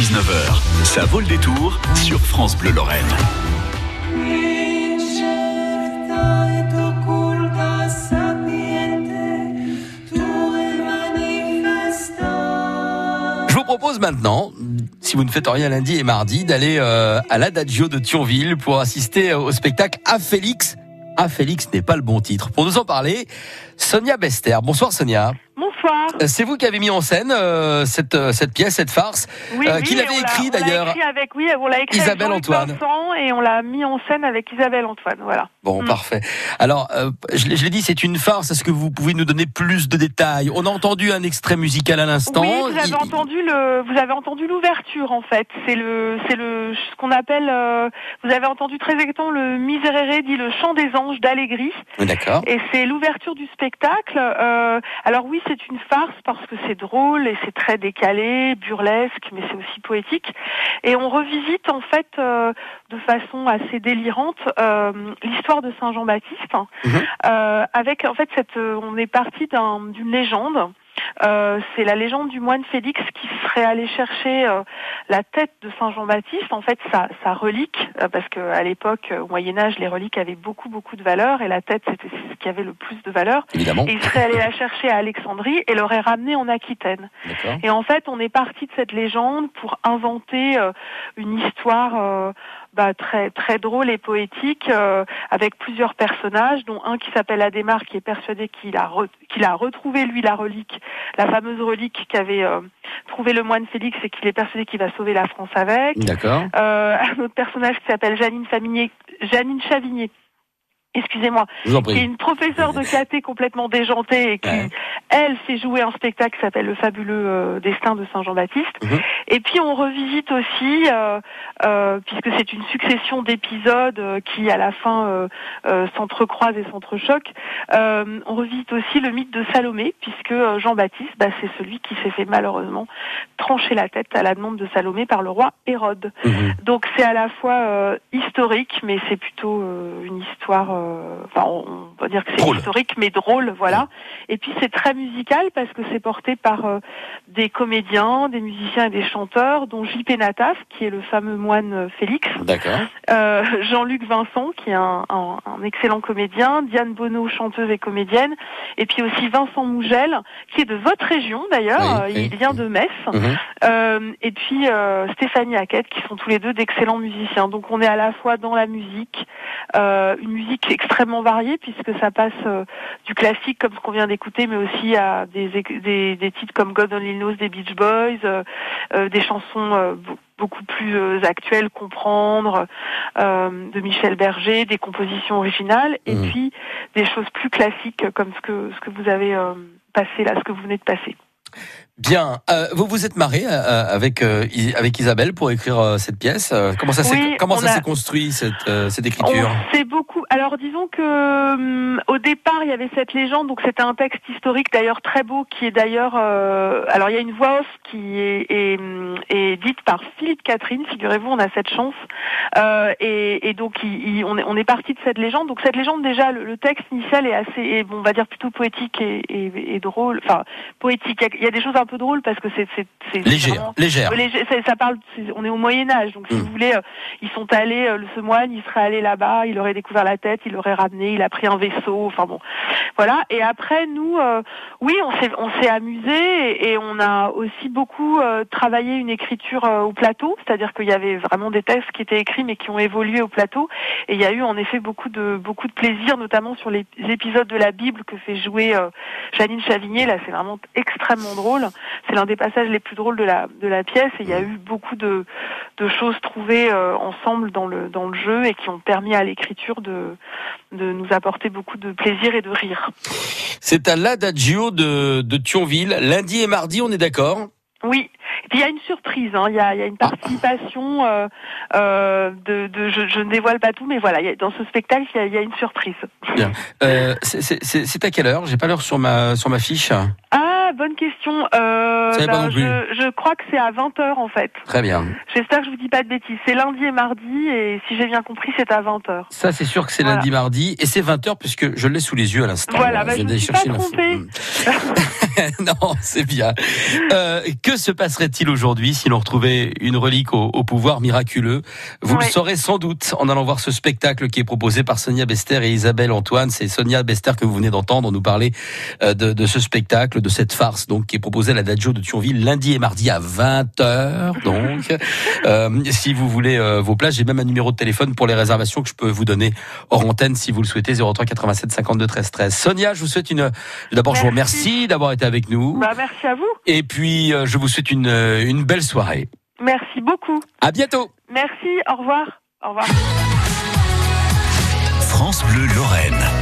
19h, ça vaut le détour sur France Bleu Lorraine. Je vous propose maintenant, si vous ne faites rien lundi et mardi, d'aller euh, à l'Adagio de Thionville pour assister au spectacle À Félix. À Félix n'est pas le bon titre. Pour nous en parler, Sonia Bester. Bonsoir Sonia. Bonsoir. Euh, C'est vous qui avez mis en scène euh, cette, euh, cette pièce, cette farce, Oui, euh, oui, qui l'avait écrit d'ailleurs. écrit avec, oui, on l'a écrit Isabelle avec Antoine. Et on l'a mis en scène avec Isabelle Antoine, voilà. Bon, Mm. parfait. Alors, euh, je l'ai je l'ai dit, c'est une farce. Est-ce que vous pouvez nous donner plus de détails? On a entendu un extrait musical à l'instant. Oui, vous avez Il- entendu le, vous avez entendu l'ouverture en fait. C'est le, c'est le, ce qu'on appelle, vous avez entendu très exactement le Miserere dit le chant des anges d'Allegri. D'accord. Et c'est l'ouverture du spectacle. Alors oui, c'est une farce parce que c'est drôle et c'est très décalé, burlesque, mais c'est aussi poétique. Et on revisite en fait euh, de façon assez délirante euh, l'histoire de Saint Jean-Baptiste, Mhm. euh, avec en fait cette, euh, on est parti d'un- d'une légende. Euh, c'est la légende du moine Félix qui serait allé chercher euh, la tête de Saint Jean-Baptiste, en fait sa, sa relique, euh, parce qu'à l'époque, euh, au Moyen Âge, les reliques avaient beaucoup beaucoup de valeur et la tête c'était ce qui avait le plus de valeur. Évidemment. Et il serait allé la chercher à Alexandrie et l'aurait ramenée en Aquitaine. D'accord. Et en fait, on est parti de cette légende pour inventer euh, une histoire euh, bah, très très drôle et poétique euh, avec plusieurs personnages, dont un qui s'appelle Adhémar, qui est persuadé qu'il a re- qu'il a retrouvé lui la relique, la fameuse relique qu'avait euh, trouvé le moine Félix et qu'il est persuadé qu'il va sauver la France avec. D'accord. Euh, un autre personnage qui s'appelle Janine Janine Chavigné. Excusez-moi, qui est une professeure de caté complètement déjantée et qui, Ouais. elle, fait jouer un spectacle qui s'appelle Le fabuleux euh, destin de Saint Jean-Baptiste. Mhm. Et puis on revisite aussi, euh, euh, puisque c'est une succession d'épisodes euh, qui, à la fin, euh, euh, s'entrecroisent et s'entrechoquent, euh, on revisite aussi le mythe de Salomé, puisque Jean-Baptiste, bah, c'est celui qui s'est fait malheureusement trancher la tête à la demande de Salomé par le roi Hérode. Mhm. Donc c'est à la fois euh, historique, mais c'est plutôt euh, une histoire. Euh, Enfin, on, on va dire que c'est historique, mais drôle, voilà. Et puis c'est très musical parce que c'est porté par euh, des comédiens, des musiciens et des chanteurs, dont J.P. Nataf, qui est le fameux moine euh, Félix, D'accord. euh, Jean-Luc Vincent, qui est un, un- un excellent comédien, Diane Bonneau, chanteuse et comédienne, et puis aussi Vincent Mougel, qui est de votre région d'ailleurs, Oui, oui, il vient de Metz. Mhm. Euh, et puis euh, Stéphanie Hackett, qui sont tous les deux d'excellents musiciens. Donc on est à la fois dans la musique, une musique extrêmement variée puisque ça passe euh, du classique comme ce qu'on vient d'écouter, mais aussi à des, des, des titres comme God Only Knows des Beach Boys, euh, euh, des chansons euh, be- beaucoup plus euh, actuelles, comprendre, euh, de Michel Berger, des compositions originales, et Mhm. puis des choses plus classiques comme ce que ce que vous avez euh, passé là, ce que vous venez de passer. Bien. Euh, vous vous êtes marié euh, avec euh, avec Isabelle pour écrire euh, cette pièce. Euh, Comment ça s'est Oui, comment ça a- s'est construit cette euh, cette écriture? Sait beaucoup. Alors disons que hum, au départ il y avait cette légende, donc c'était un texte historique d'ailleurs très beau qui est d'ailleurs. euh, alors il y a une voix off qui est, est, hum, est dite par Philippe Catherine. Figurez-vous, on a cette chance. Euh, et, et donc il- il- on est on est parti de cette légende. Donc cette légende déjà le, le texte initial est assez, est, bon, on va dire plutôt poétique et, et, et drôle. Enfin poétique. Il y, a, il y a des choses un peu drôles parce que c'est c'est Légère, légère. léger- ça, ça parle, on est au Moyen Âge, donc si Mm. vous voulez, euh, ils sont allés, euh, le ce moine, il serait allé là-bas, il aurait découvert la tête, il l'aurait ramené, il a pris un vaisseau, enfin bon, voilà. Et après, nous, euh, oui, on s'est on s'est amusé et, et on a aussi beaucoup euh, travaillé une écriture au plateau, c'est-à-dire qu'il y avait vraiment des textes qui étaient écrits mais qui ont évolué au plateau. Et il y a eu en effet beaucoup de beaucoup de plaisir, notamment sur les épisodes de la Bible que fait jouer Janine Chavigné. Là, c'est vraiment extrêmement drôle. C'est l'un des passages les plus drôles de la de la pièce. Et il y a eu beaucoup de de choses trouvées euh, ensemble dans le dans le jeu et qui ont permis à l'écriture de de nous apporter beaucoup de plaisir et de rire. C'est à l'Adagio de de Thionville lundi et mardi. On est d'accord? Oui. Et puis il y a une surprise, hein. il, y a, il y a une participation euh, euh, de, de je, je ne dévoile pas tout, mais voilà, il y a- dans ce spectacle il y a, il y a une surprise. Euh, c'est- à quelle heure? J'ai pas l'heure sur ma sur ma fiche. Ah, bonne question. Question. Euh, pas ben, non plus. je, je crois que c'est à 20h en fait. Très bien. J'espère que je vous dis pas de bêtises. C'est lundi et mardi et si j'ai bien compris, c'est à 20h. Ça, c'est sûr que c'est Voilà. lundi, mardi, et c'est 20h puisque je l'ai sous les yeux à l'instant. Voilà, bah, viens je me suis pas trompée. non, c'est bien. Euh, que se passerait-il aujourd'hui si l'on retrouvait une relique au, au pouvoir miraculeux? Vous le saurez sans doute en allant voir ce spectacle qui est proposé par Sonia Bester et Isabelle Antoine. C'est Sonia Bester que vous venez d'entendre nous parler euh, de, de ce spectacle, de cette farce donc qui est proposée à la Daggio de Thionville lundi et mardi à 20h. Donc, euh, si vous voulez euh, vos places, j'ai même un numéro de téléphone pour les réservations que je peux vous donner hors antenne si vous le souhaitez 03 87 52 13 13. Sonia, je vous souhaite une d'abord je vous Merci. remercie d'avoir été avec nous. Bah, merci à vous. Et puis, euh, je vous souhaite une, une belle soirée. Merci beaucoup. À bientôt. Merci. Au revoir. Au revoir. France Bleu Lorraine.